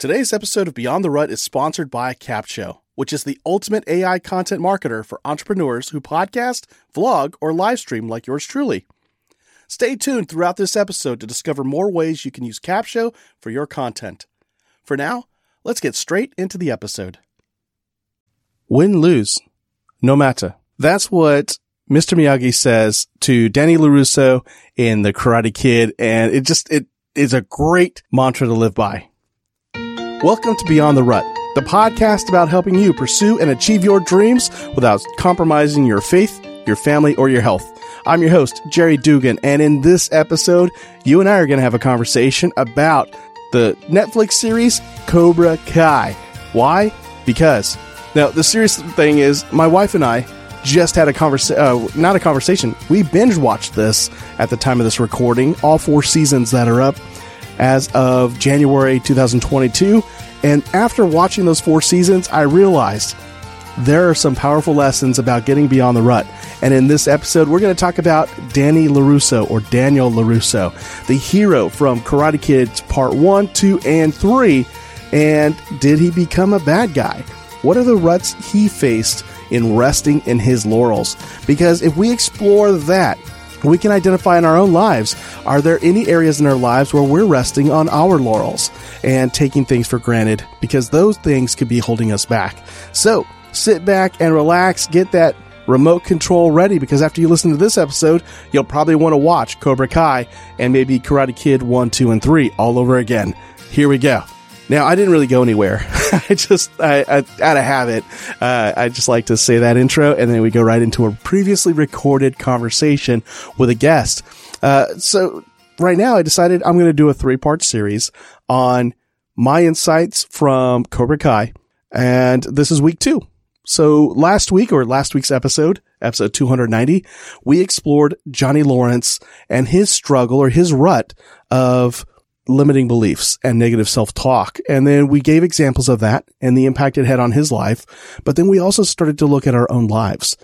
Today's episode of Beyond the Rut is sponsored by Capsho, which is the ultimate AI content marketer for entrepreneurs who podcast, vlog, or live stream like yours truly. Stay tuned throughout this episode to discover more ways you can use Capsho for your content. For now, let's get straight into the episode. Win lose, no matter. That's what Mr. Miyagi says to Danny LaRusso in The Karate Kid, and it just it is a great mantra to live by. Welcome to Beyond the Rut, the podcast about helping you pursue and achieve your dreams without compromising your faith, your family, or your health. I'm your host, Jerry Dugan, and in this episode, you and I are going to have a conversation about the Netflix series Cobra Kai. Why? Because. Now, the serious thing is, my wife and I just had a conversation, uh, not a conversation, we binge watched this at the time of this recording, all four seasons that are up as of January 2022. And after watching those four seasons, I realized there are some powerful lessons about getting beyond the rut. And in this episode, we're going to talk about Danny LaRusso or Daniel LaRusso, the hero from Karate Kids Part 1, 2, and 3. And did he become a bad guy? What are the ruts he faced in resting in his laurels? Because if we explore that, we can identify in our own lives are there any areas in our lives where we're resting on our laurels and taking things for granted because those things could be holding us back. So sit back and relax, get that remote control ready because after you listen to this episode, you'll probably want to watch Cobra Kai and maybe Karate Kid 1, 2, and 3 all over again. Here we go. Now, I didn't really go anywhere. I just, I, I, out of habit, uh, I just like to say that intro and then we go right into a previously recorded conversation with a guest. Uh, so right now I decided I'm going to do a three part series on my insights from Cobra Kai. And this is week two. So last week or last week's episode, episode 290, we explored Johnny Lawrence and his struggle or his rut of limiting beliefs and negative self-talk. And then we gave examples of that and the impact it had on his life. But then we also started to look at our own lives.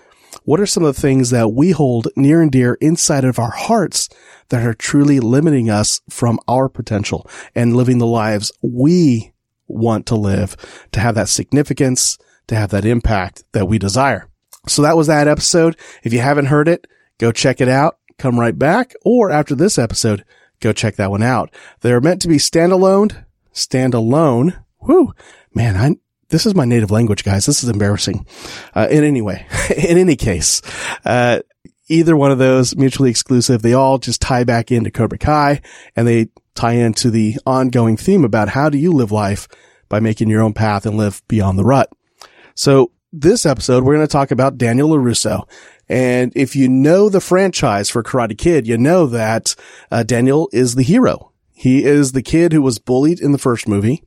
What are some of the things that we hold near and dear inside of our hearts that are truly limiting us from our potential and living the lives we want to live to have that significance, to have that impact that we desire? So that was that episode. If you haven't heard it, go check it out. Come right back. Or after this episode, go check that one out. They're meant to be standalone, standalone. Whoo, man, I, this is my native language, guys. This is embarrassing. Uh, in any way, in any case, uh, either one of those mutually exclusive, they all just tie back into Cobra Kai and they tie into the ongoing theme about how do you live life by making your own path and live beyond the rut. So this episode, we're going to talk about Daniel LaRusso. And if you know the franchise for Karate Kid, you know that uh, Daniel is the hero. He is the kid who was bullied in the first movie,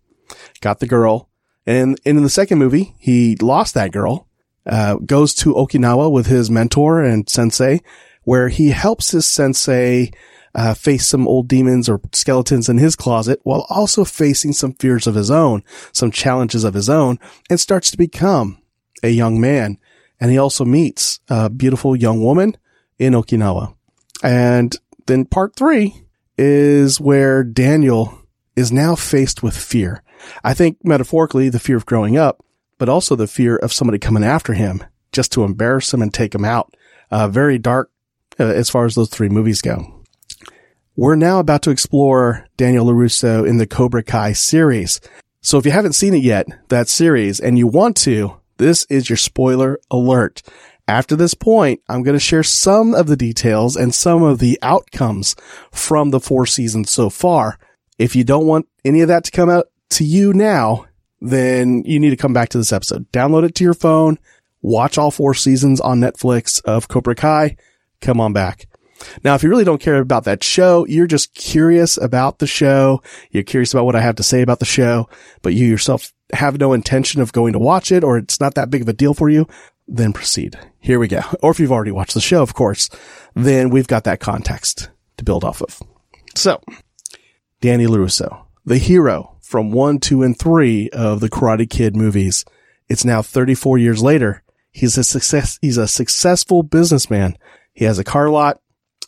got the girl, and, and in the second movie, he lost that girl, uh, goes to Okinawa with his mentor and sensei, where he helps his sensei uh, face some old demons or skeletons in his closet while also facing some fears of his own, some challenges of his own, and starts to become a young man and he also meets a beautiful young woman in Okinawa. And then part three is where Daniel is now faced with fear. I think metaphorically the fear of growing up, but also the fear of somebody coming after him just to embarrass him and take him out. Uh, very dark uh, as far as those three movies go. We're now about to explore Daniel LaRusso in the Cobra Kai series. So if you haven't seen it yet, that series, and you want to, this is your spoiler alert. After this point, I'm going to share some of the details and some of the outcomes from the four seasons so far. If you don't want any of that to come out to you now, then you need to come back to this episode. Download it to your phone, watch all four seasons on Netflix of Cobra Kai, come on back. Now, if you really don't care about that show, you're just curious about the show. You're curious about what I have to say about the show, but you yourself have no intention of going to watch it or it's not that big of a deal for you, then proceed. Here we go. Or if you've already watched the show, of course, then we've got that context to build off of. So, Danny LaRusso, the hero from one, two, and three of the Karate Kid movies. It's now 34 years later. He's a success. He's a successful businessman. He has a car lot.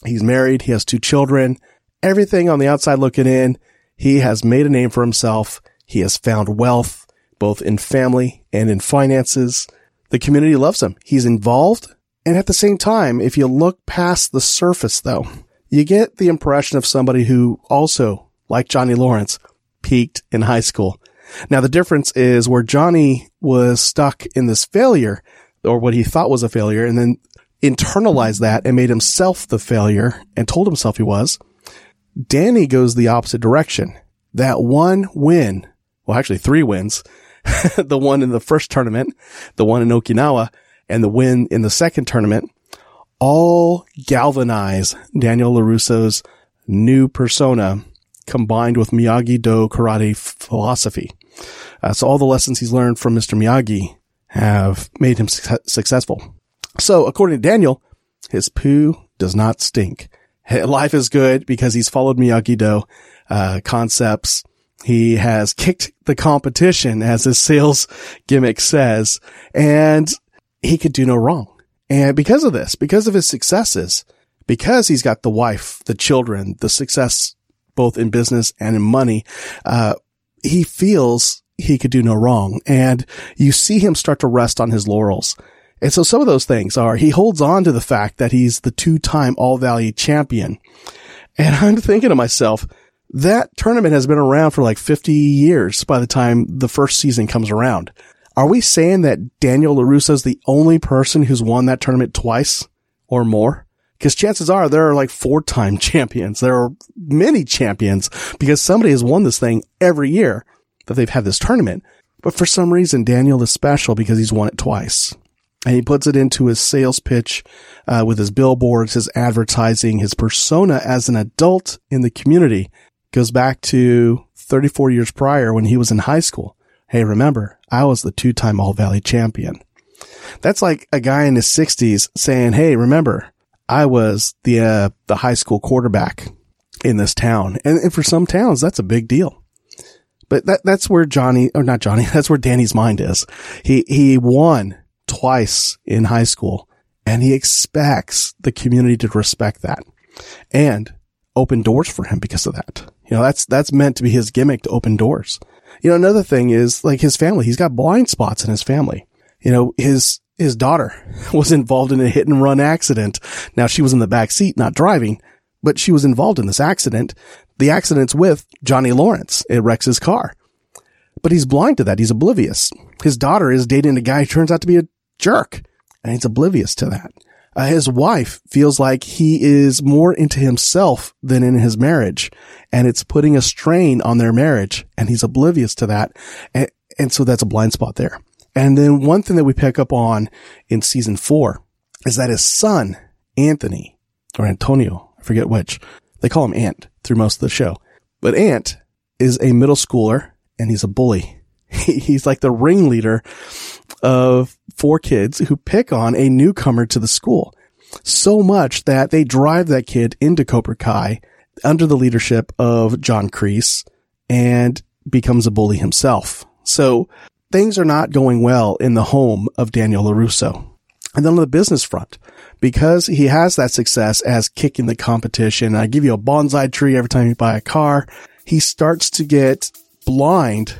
He's married. He has two children. Everything on the outside looking in. He has made a name for himself He has found wealth, both in family and in finances. The community loves him. He's involved. And at the same time, if you look past the surface though, you get the impression of somebody who also, like Johnny Lawrence, peaked in high school. Now the difference is where Johnny was stuck in this failure or what he thought was a failure and then internalized that and made himself the failure and told himself he was. Danny goes the opposite direction. That one win, well, actually three wins, the one in the first tournament, the one in Okinawa, and the win in the second tournament, all galvanize Daniel LaRusso's new persona combined with Miyagi-Do karate philosophy. Uh, so all the lessons he's learned from Mr. Miyagi have made him su- successful. So according to Daniel, his poo does not stink. Life is good because he's followed Miyagi-Do, uh, concepts. He has kicked the competition as his sales gimmick says, and he could do no wrong. And because of this, because of his successes, because he's got the wife, the children, the success both in business and in money, uh, he feels he could do no wrong. And you see him start to rest on his laurels. And so some of those things are he holds on to the fact that he's the two time all valley champion. And I'm thinking to myself, that tournament has been around for like 50 years by the time the first season comes around. Are we saying that Daniel LaRusso is the only person who's won that tournament twice or more? Because chances are there are like four time champions. There are many champions because somebody has won this thing every year that they've had this tournament. But for some reason, Daniel is special because he's won it twice. And he puts it into his sales pitch uh, with his billboards, his advertising, his persona as an adult in the community goes back to 34 years prior when he was in high school. Hey, remember, I was the two-time All Valley champion. That's like a guy in his 60s saying, "Hey, remember, I was the uh, the high school quarterback in this town." And, and for some towns, that's a big deal. But that that's where Johnny or not Johnny, that's where Danny's mind is. He he won twice in high school and he expects the community to respect that and open doors for him because of that. You know, that's, that's meant to be his gimmick to open doors. You know, another thing is like his family. He's got blind spots in his family. You know, his, his daughter was involved in a hit and run accident. Now she was in the back seat, not driving, but she was involved in this accident. The accident's with Johnny Lawrence. It wrecks his car. But he's blind to that. He's oblivious. His daughter is dating a guy who turns out to be a jerk and he's oblivious to that. Uh, his wife feels like he is more into himself than in his marriage and it's putting a strain on their marriage and he's oblivious to that. And, and so that's a blind spot there. And then one thing that we pick up on in season four is that his son, Anthony or Antonio, I forget which, they call him Ant through most of the show, but Ant is a middle schooler and he's a bully. He's like the ringleader of four kids who pick on a newcomer to the school so much that they drive that kid into Cobra Kai under the leadership of John Kreese and becomes a bully himself. So things are not going well in the home of Daniel LaRusso. And then on the business front, because he has that success as kicking the competition, I give you a bonsai tree every time you buy a car, he starts to get blind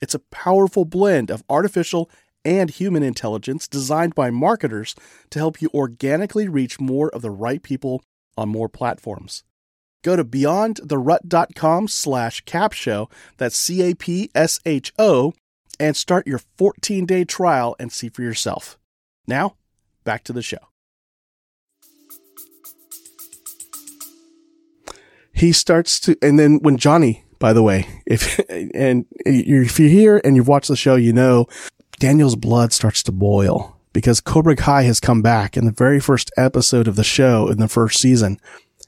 it's a powerful blend of artificial and human intelligence designed by marketers to help you organically reach more of the right people on more platforms. Go to beyondtherut.com slash capsho, that's C-A-P-S-H-O, and start your 14-day trial and see for yourself. Now, back to the show. He starts to, and then when Johnny, by the way, if, and if you're here and you've watched the show, you know Daniel's blood starts to boil because Cobra Kai has come back in the very first episode of the show in the first season.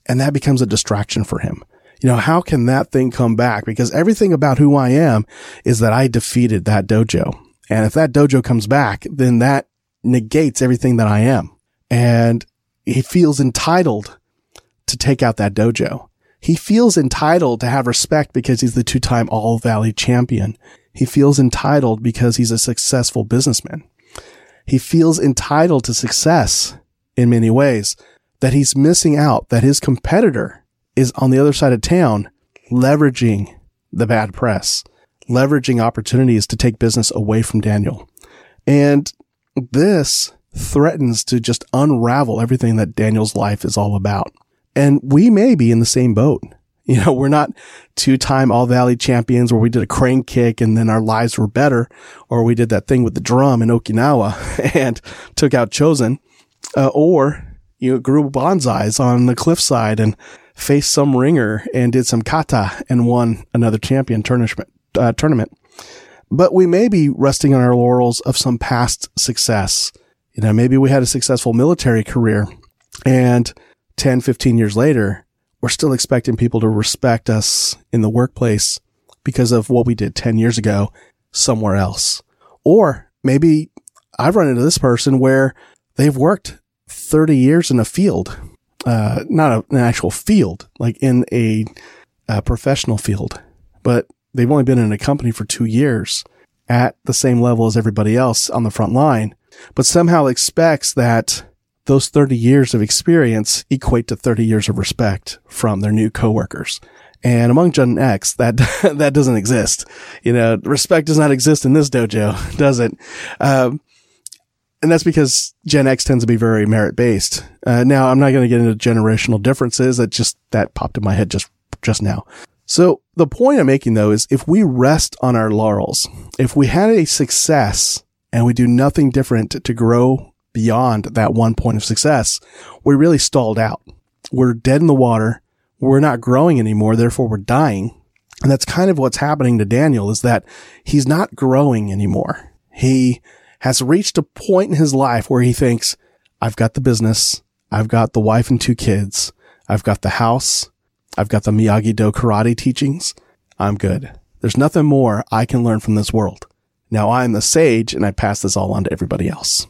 And that becomes a distraction for him. You know, how can that thing come back? Because everything about who I am is that I defeated that dojo And if that dojo comes back, then that negates everything that I am. And he feels entitled to take out that dojo. He feels entitled to have respect because he's the two time All Valley champion. He feels entitled because he's a successful businessman. He feels entitled to success in many ways that he's missing out, that his competitor is on the other side of town leveraging the bad press, leveraging opportunities to take business away from Daniel. And this threatens to just unravel everything that Daniel's life is all about. And we may be in the same boat. You know, we're not two time all valley champions where we did a crane kick and then our lives were better, or we did that thing with the drum in Okinawa and took out Chozen, uh, or you know, grew bonsais on the cliffside and faced some ringer and did some kata and won another champion tournament, uh, tournament. But we may be resting on our laurels of some past success. You know, maybe we had a successful military career and 10, 15 years later, we're still expecting people to respect us in the workplace because of what we did 10 years ago somewhere else. Or maybe I've run into this person where they've worked 30 years in a field, uh, not a, an actual field, like in a, a professional field, but they've only been in a company for two years at the same level as everybody else on the front line, but somehow expects that those 30 years of experience equate to 30 years of respect from their new coworkers. And among Gen X, that, that doesn't exist. You know, respect does not exist in this dojo, does it? Um, and that's because Gen X tends to be very merit based. Uh, now I'm not going to get into generational differences. That just, that popped in my head just, just now. So the point I'm making though is if we rest on our laurels, if we had a success and we do nothing different to grow beyond that one point of success, we really stalled out. We're dead in the water. We're not growing anymore. Therefore we're dying. And that's kind of what's happening to Daniel is that he's not growing anymore. He has reached a point in his life where he thinks, I've got the business. I've got the wife and two kids. I've got the house. I've got the Miyagi Do karate teachings. I'm good. There's nothing more I can learn from this world. Now I'm the sage and I pass this all on to everybody else.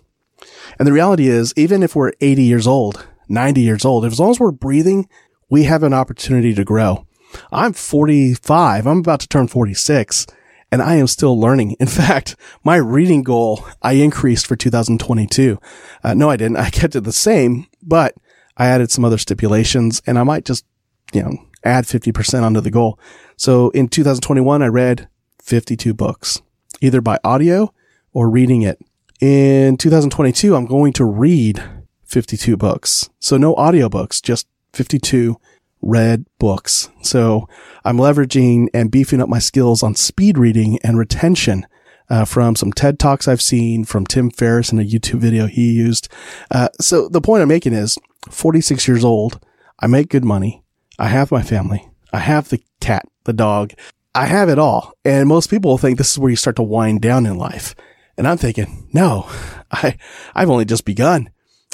And the reality is, even if we're 80 years old, 90 years old, as long as we're breathing, we have an opportunity to grow. I'm 45. I'm about to turn 46 and I am still learning. In fact, my reading goal I increased for 2022. Uh, no, I didn't. I kept it the same, but I added some other stipulations and I might just, you know, add 50% onto the goal. So in 2021, I read 52 books, either by audio or reading it. In 2022, I'm going to read 52 books. So no audiobooks, just 52 read books. So I'm leveraging and beefing up my skills on speed reading and retention. Uh, from some TED Talks I've seen, from Tim Ferriss in a YouTube video he used. Uh, so the point I'm making is 46 years old. I make good money. I have my family. I have the cat, the dog. I have it all. And most people think this is where you start to wind down in life. And I'm thinking, no, I, I've only just begun.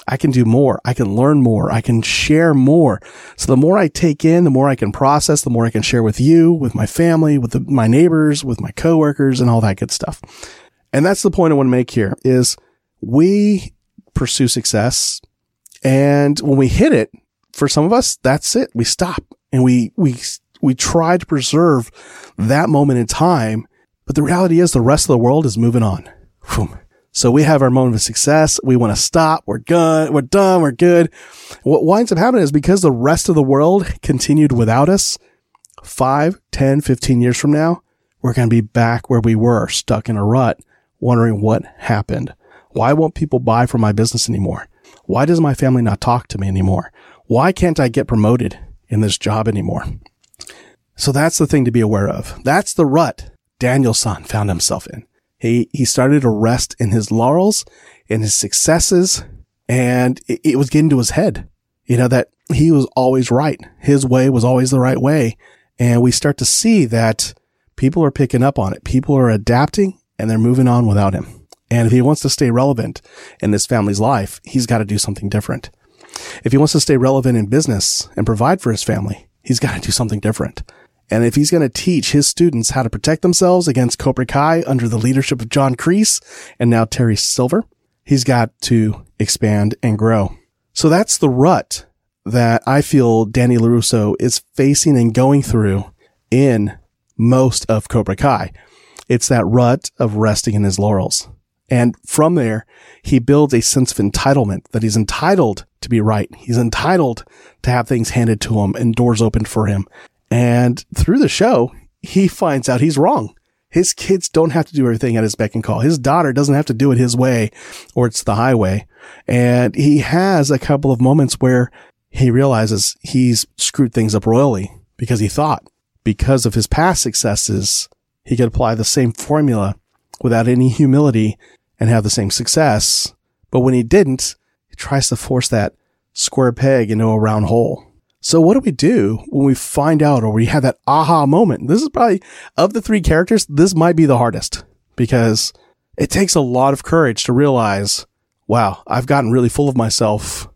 I can do more. I can learn more. I can share more. So the more I take in, the more I can process, the more I can share with you, with my family, with the, my neighbors, with my coworkers and all that good stuff. And that's the point I want to make here is we pursue success. And when we hit it, for some of us, that's it. We stop and we, we, we try to preserve that moment in time. But the reality is the rest of the world is moving on. Whew. So we have our moment of success. We want to stop. We're good. We're done. We're good. What winds up happening is because the rest of the world continued without us, five, 10, 15 years from now, we're going to be back where we were, stuck in a rut, wondering what happened. Why won't people buy from my business anymore? Why does my family not talk to me anymore? Why can't I get promoted in this job anymore? So that's the thing to be aware of. That's the rut Daniel-san found himself in. He, he started to rest in his laurels, in his successes, and it, it was getting to his head, you know, that he was always right. His way was always the right way. And we start to see that people are picking up on it. People are adapting and they're moving on without him. And if he wants to stay relevant in this family's life, he's got to do something different. If he wants to stay relevant in business and provide for his family, he's got to do something different. And if he's going to teach his students how to protect themselves against Cobra Kai under the leadership of John Kreese and now Terry Silver, he's got to expand and grow. So that's the rut that I feel Danny LaRusso is facing and going through in most of Cobra Kai. It's that rut of resting in his laurels. And from there, he builds a sense of entitlement that he's entitled to be right. He's entitled to have things handed to him and doors opened for him. And through the show, he finds out he's wrong. His kids don't have to do everything at his beck and call. His daughter doesn't have to do it his way or it's the highway. And he has a couple of moments where he realizes he's screwed things up royally because he thought because of his past successes, he could apply the same formula without any humility and have the same success. But when he didn't, he tries to force that square peg into a round hole. So what do we do when we find out or we have that aha moment? This is probably of the three characters, this might be the hardest because it takes a lot of courage to realize, wow, I've gotten really full of myself.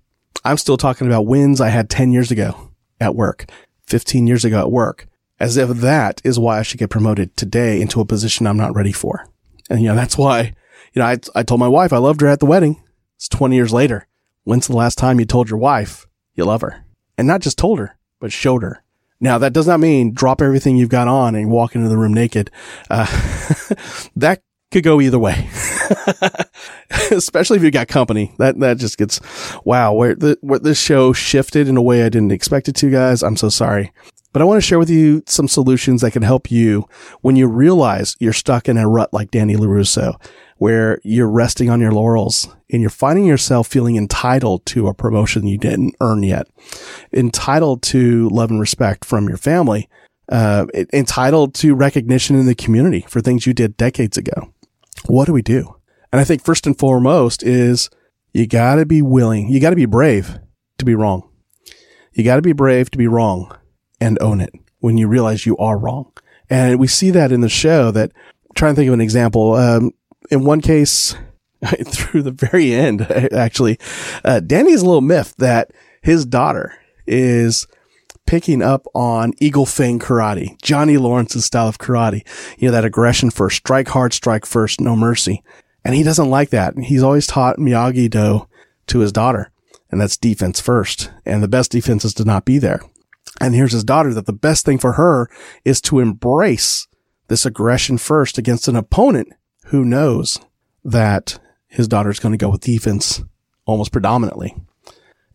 I'm still talking about wins I had 10 years ago at work, 15 years ago at work, as if that is why I should get promoted today into a position I'm not ready for. And, you know, that's why, you know, I, I told my wife I loved her at the wedding. It's 20 years later. When's the last time you told your wife you love her? And not just told her, but showed her. Now, that does not mean drop everything you've got on and walk into the room naked. Uh, that could go either way. Especially if you got company. That, that just gets, wow, where the, where this show shifted in a way I didn't expect it to, guys. I'm so sorry. But I want to share with you some solutions that can help you when you realize you're stuck in a rut like Danny LaRusso, where you're resting on your laurels and you're finding yourself feeling entitled to a promotion you didn't earn yet, entitled to love and respect from your family, uh, entitled to recognition in the community for things you did decades ago. What do we do? And I think first and foremost is you gotta be willing, you gotta be brave to be wrong. You gotta be brave to be wrong and own it when you realize you are wrong. And we see that in the show that trying to think of an example. Um, in one case, through the very end, actually, uh, Danny's a little miffed that his daughter is picking up on Eagle Fang karate, Johnny Lawrence's style of karate. You know, that aggression first, strike hard, strike first, no mercy. And he doesn't like that. He's always taught Miyagi Do to his daughter. And that's defense first. And the best defense is to not be there. And here's his daughter that the best thing for her is to embrace this aggression first against an opponent who knows that his daughter's going to go with defense almost predominantly.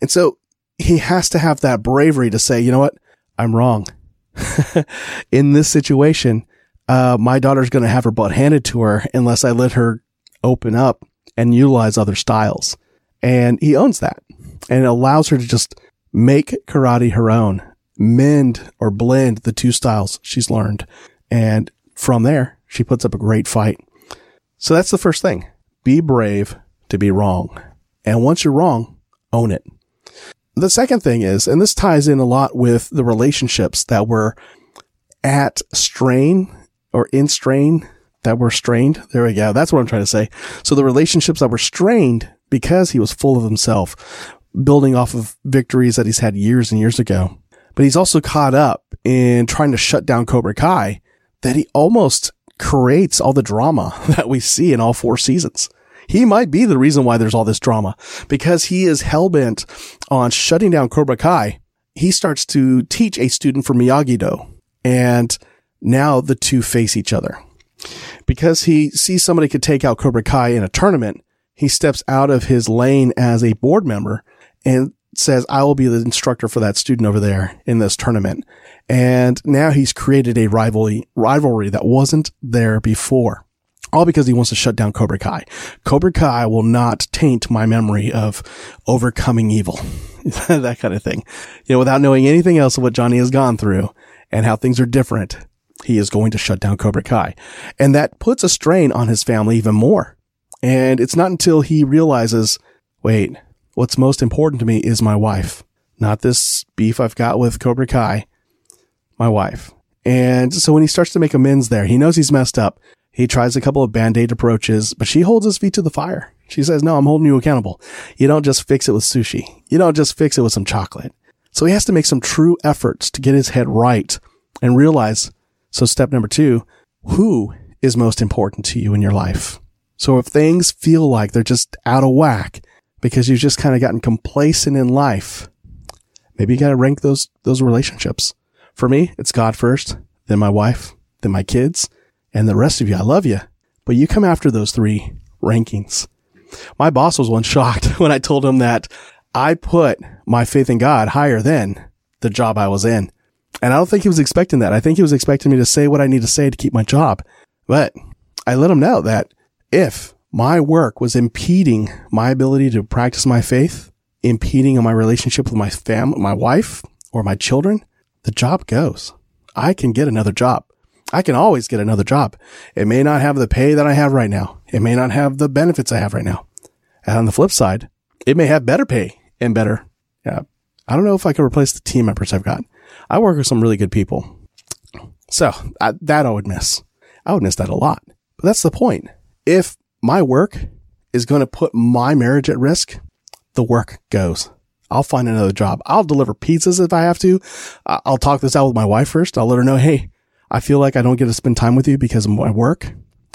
And so he has to have that bravery to say, you know what? I'm wrong. In this situation, uh, my daughter's going to have her butt handed to her unless I let her open up and utilize other styles. And he owns that and it allows her to just make karate her own mend or blend the two styles she's learned. And from there, she puts up a great fight. So that's the first thing. Be brave to be wrong. And once you're wrong, own it. The second thing is, and this ties in a lot with the relationships that were at strain or in strain that were strained. There we go. That's what I'm trying to say. So the relationships that were strained because he was full of himself, building off of victories that he's had years and years ago but he's also caught up in trying to shut down Cobra Kai that he almost creates all the drama that we see in all four seasons. He might be the reason why there's all this drama because he is hellbent on shutting down Cobra Kai. He starts to teach a student for Miyagi Do and now the two face each other because he sees somebody could take out Cobra Kai in a tournament. He steps out of his lane as a board member and says, I will be the instructor for that student over there in this tournament. And now he's created a rivalry, rivalry that wasn't there before. All because he wants to shut down Cobra Kai. Cobra Kai will not taint my memory of overcoming evil. that kind of thing. You know, without knowing anything else of what Johnny has gone through and how things are different, he is going to shut down Cobra Kai. And that puts a strain on his family even more. And it's not until he realizes, wait, What's most important to me is my wife, not this beef I've got with Cobra Kai, my wife. And so when he starts to make amends there, he knows he's messed up. He tries a couple of band-aid approaches, but she holds his feet to the fire. She says, no, I'm holding you accountable. You don't just fix it with sushi. You don't just fix it with some chocolate. So he has to make some true efforts to get his head right and realize. So step number two, who is most important to you in your life? So if things feel like they're just out of whack because you've just kind of gotten complacent in life, maybe you got to rank those, those relationships. For me, it's God first, then my wife, then my kids, and the rest of you. I love you, but you come after those three rankings. My boss was once shocked when I told him that I put my faith in God higher than the job I was in. And I don't think he was expecting that. I think he was expecting me to say what I need to say to keep my job. But I let him know that if my work was impeding my ability to practice my faith, impeding on my relationship with my family, my wife or my children, the job goes. I can get another job. I can always get another job. It may not have the pay that I have right now. It may not have the benefits I have right now. And on the flip side, it may have better pay and better. Yeah. I don't know if I can replace the team members I've got. I work with some really good people. So I, that I would miss. I would miss that a lot. But that's the point. If my work is going to put my marriage at risk, the work goes. I'll find another job. I'll deliver pizzas if I have to. I'll talk this out with my wife first. I'll let her know, Hey, I feel like I don't get to spend time with you because of my work.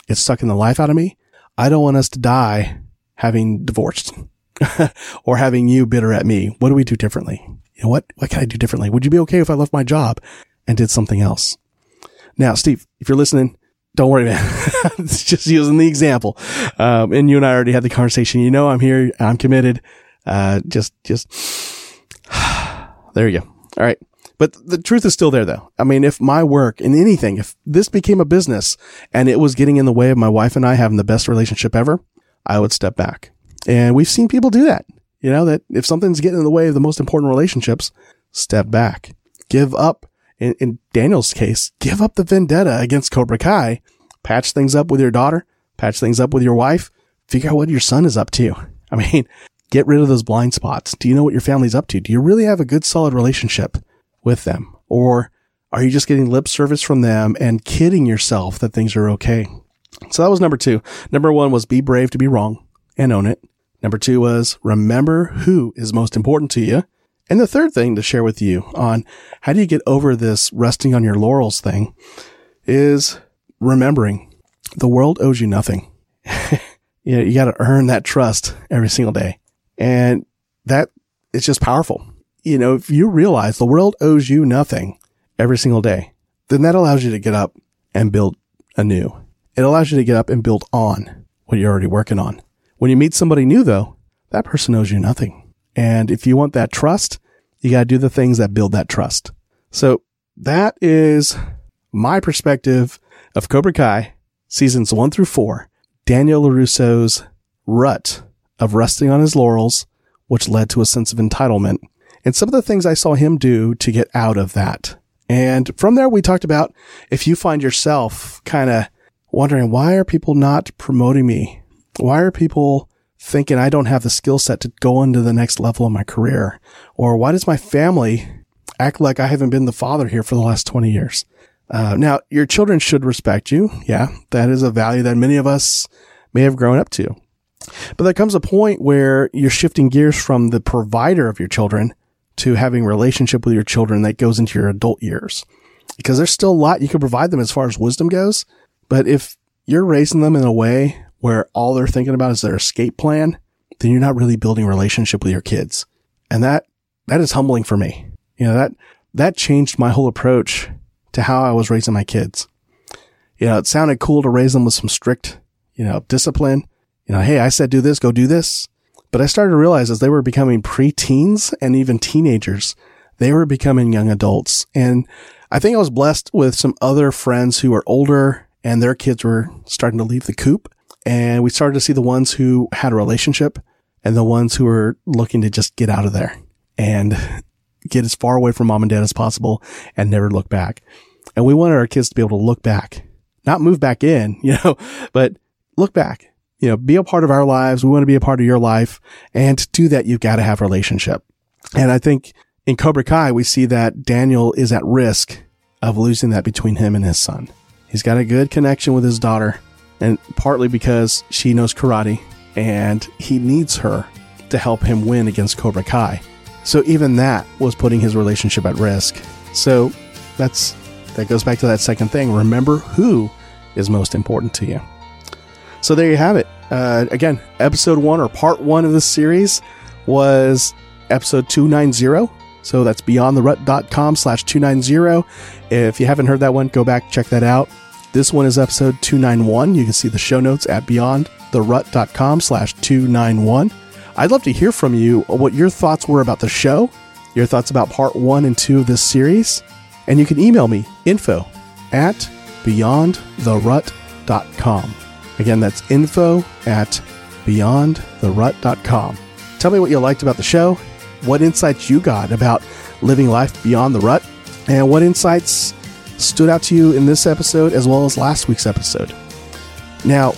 It's sucking the life out of me. I don't want us to die having divorced or having you bitter at me. What do we do differently? You know, what, what can I do differently? Would you be okay if I left my job and did something else? Now, Steve, if you're listening, don't worry, man. it's just using the example. Um, and you and I already had the conversation. You know, I'm here. I'm committed. Uh, just, just, there you go. All right. But the truth is still there though. I mean, if my work in anything, if this became a business and it was getting in the way of my wife and I having the best relationship ever, I would step back. And we've seen people do that. You know, that if something's getting in the way of the most important relationships, step back, give up. In, in Daniel's case, give up the vendetta against Cobra Kai, patch things up with your daughter, patch things up with your wife, figure out what your son is up to. I mean, get rid of those blind spots. Do you know what your family's up to? Do you really have a good, solid relationship with them? Or are you just getting lip service from them and kidding yourself that things are okay? So that was number two. Number one was be brave to be wrong and own it. Number two was remember who is most important to you. And the third thing to share with you on how do you get over this resting on your laurels thing is remembering the world owes you nothing. you know, you got to earn that trust every single day. And that it's just powerful. You know, if you realize the world owes you nothing every single day, then that allows you to get up and build anew. It allows you to get up and build on what you're already working on. When you meet somebody new, though, that person owes you nothing. And if you want that trust, you got to do the things that build that trust. So that is my perspective of Cobra Kai seasons one through four, Daniel LaRusso's rut of resting on his laurels, which led to a sense of entitlement and some of the things I saw him do to get out of that. And from there, we talked about if you find yourself kind of wondering, why are people not promoting me? Why are people thinking I don't have the skill set to go into the next level of my career? Or why does my family act like I haven't been the father here for the last 20 years? Uh, now, your children should respect you. Yeah, that is a value that many of us may have grown up to. But there comes a point where you're shifting gears from the provider of your children to having relationship with your children that goes into your adult years. Because there's still a lot you can provide them as far as wisdom goes. But if you're raising them in a way where all they're thinking about is their escape plan, then you're not really building a relationship with your kids. And that, that is humbling for me. You know, that, that changed my whole approach to how I was raising my kids. You know, it sounded cool to raise them with some strict, you know, discipline. You know, hey, I said do this, go do this. But I started to realize as they were becoming preteens and even teenagers, they were becoming young adults. And I think I was blessed with some other friends who were older and their kids were starting to leave the coop and we started to see the ones who had a relationship and the ones who were looking to just get out of there and get as far away from mom and dad as possible and never look back. And we wanted our kids to be able to look back, not move back in, you know, but look back, you know, be a part of our lives. We want to be a part of your life. And to do that, you've got to have a relationship. And I think in Cobra Kai, we see that Daniel is at risk of losing that between him and his son. He's got a good connection with his daughter and partly because she knows karate and he needs her to help him win against Cobra Kai. So even that was putting his relationship at risk. So that's that goes back to that second thing. Remember who is most important to you. So there you have it. Uh, again, episode one or part one of this series was episode 290. So that's beyondtherut.com slash 290. If you haven't heard that one, go back, check that out. This one is episode 291. You can see the show notes at beyondtherut.com slash 291. I'd love to hear from you what your thoughts were about the show, your thoughts about part one and two of this series, and you can email me info at beyondtherut.com. Again, that's info at beyondtherut.com. Tell me what you liked about the show, what insights you got about living life beyond the rut, and what insights stood out to you in this episode as well as last week's episode. Now,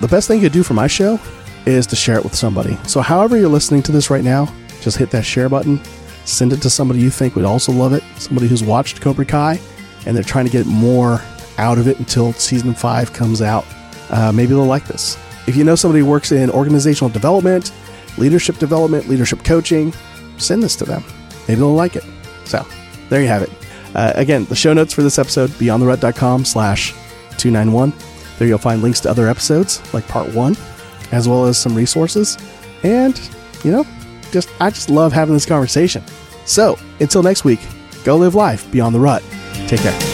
the best thing you could do for my show is to share it with somebody. So, however you're listening to this right now, just hit that share button, send it to somebody you think would also love it, somebody who's watched Cobra Kai, and they're trying to get more out of it until season five comes out. Uh, maybe they'll like this. If you know somebody who works in organizational development, leadership development, leadership coaching, send this to them. Maybe they'll like it. So, there you have it. Uh, again, the show notes for this episode, beyondtherut.com slash 291. There you'll find links to other episodes, like part one, as well as some resources. And, you know, just I just love having this conversation. So, until next week, go live life beyond the rut. Take care.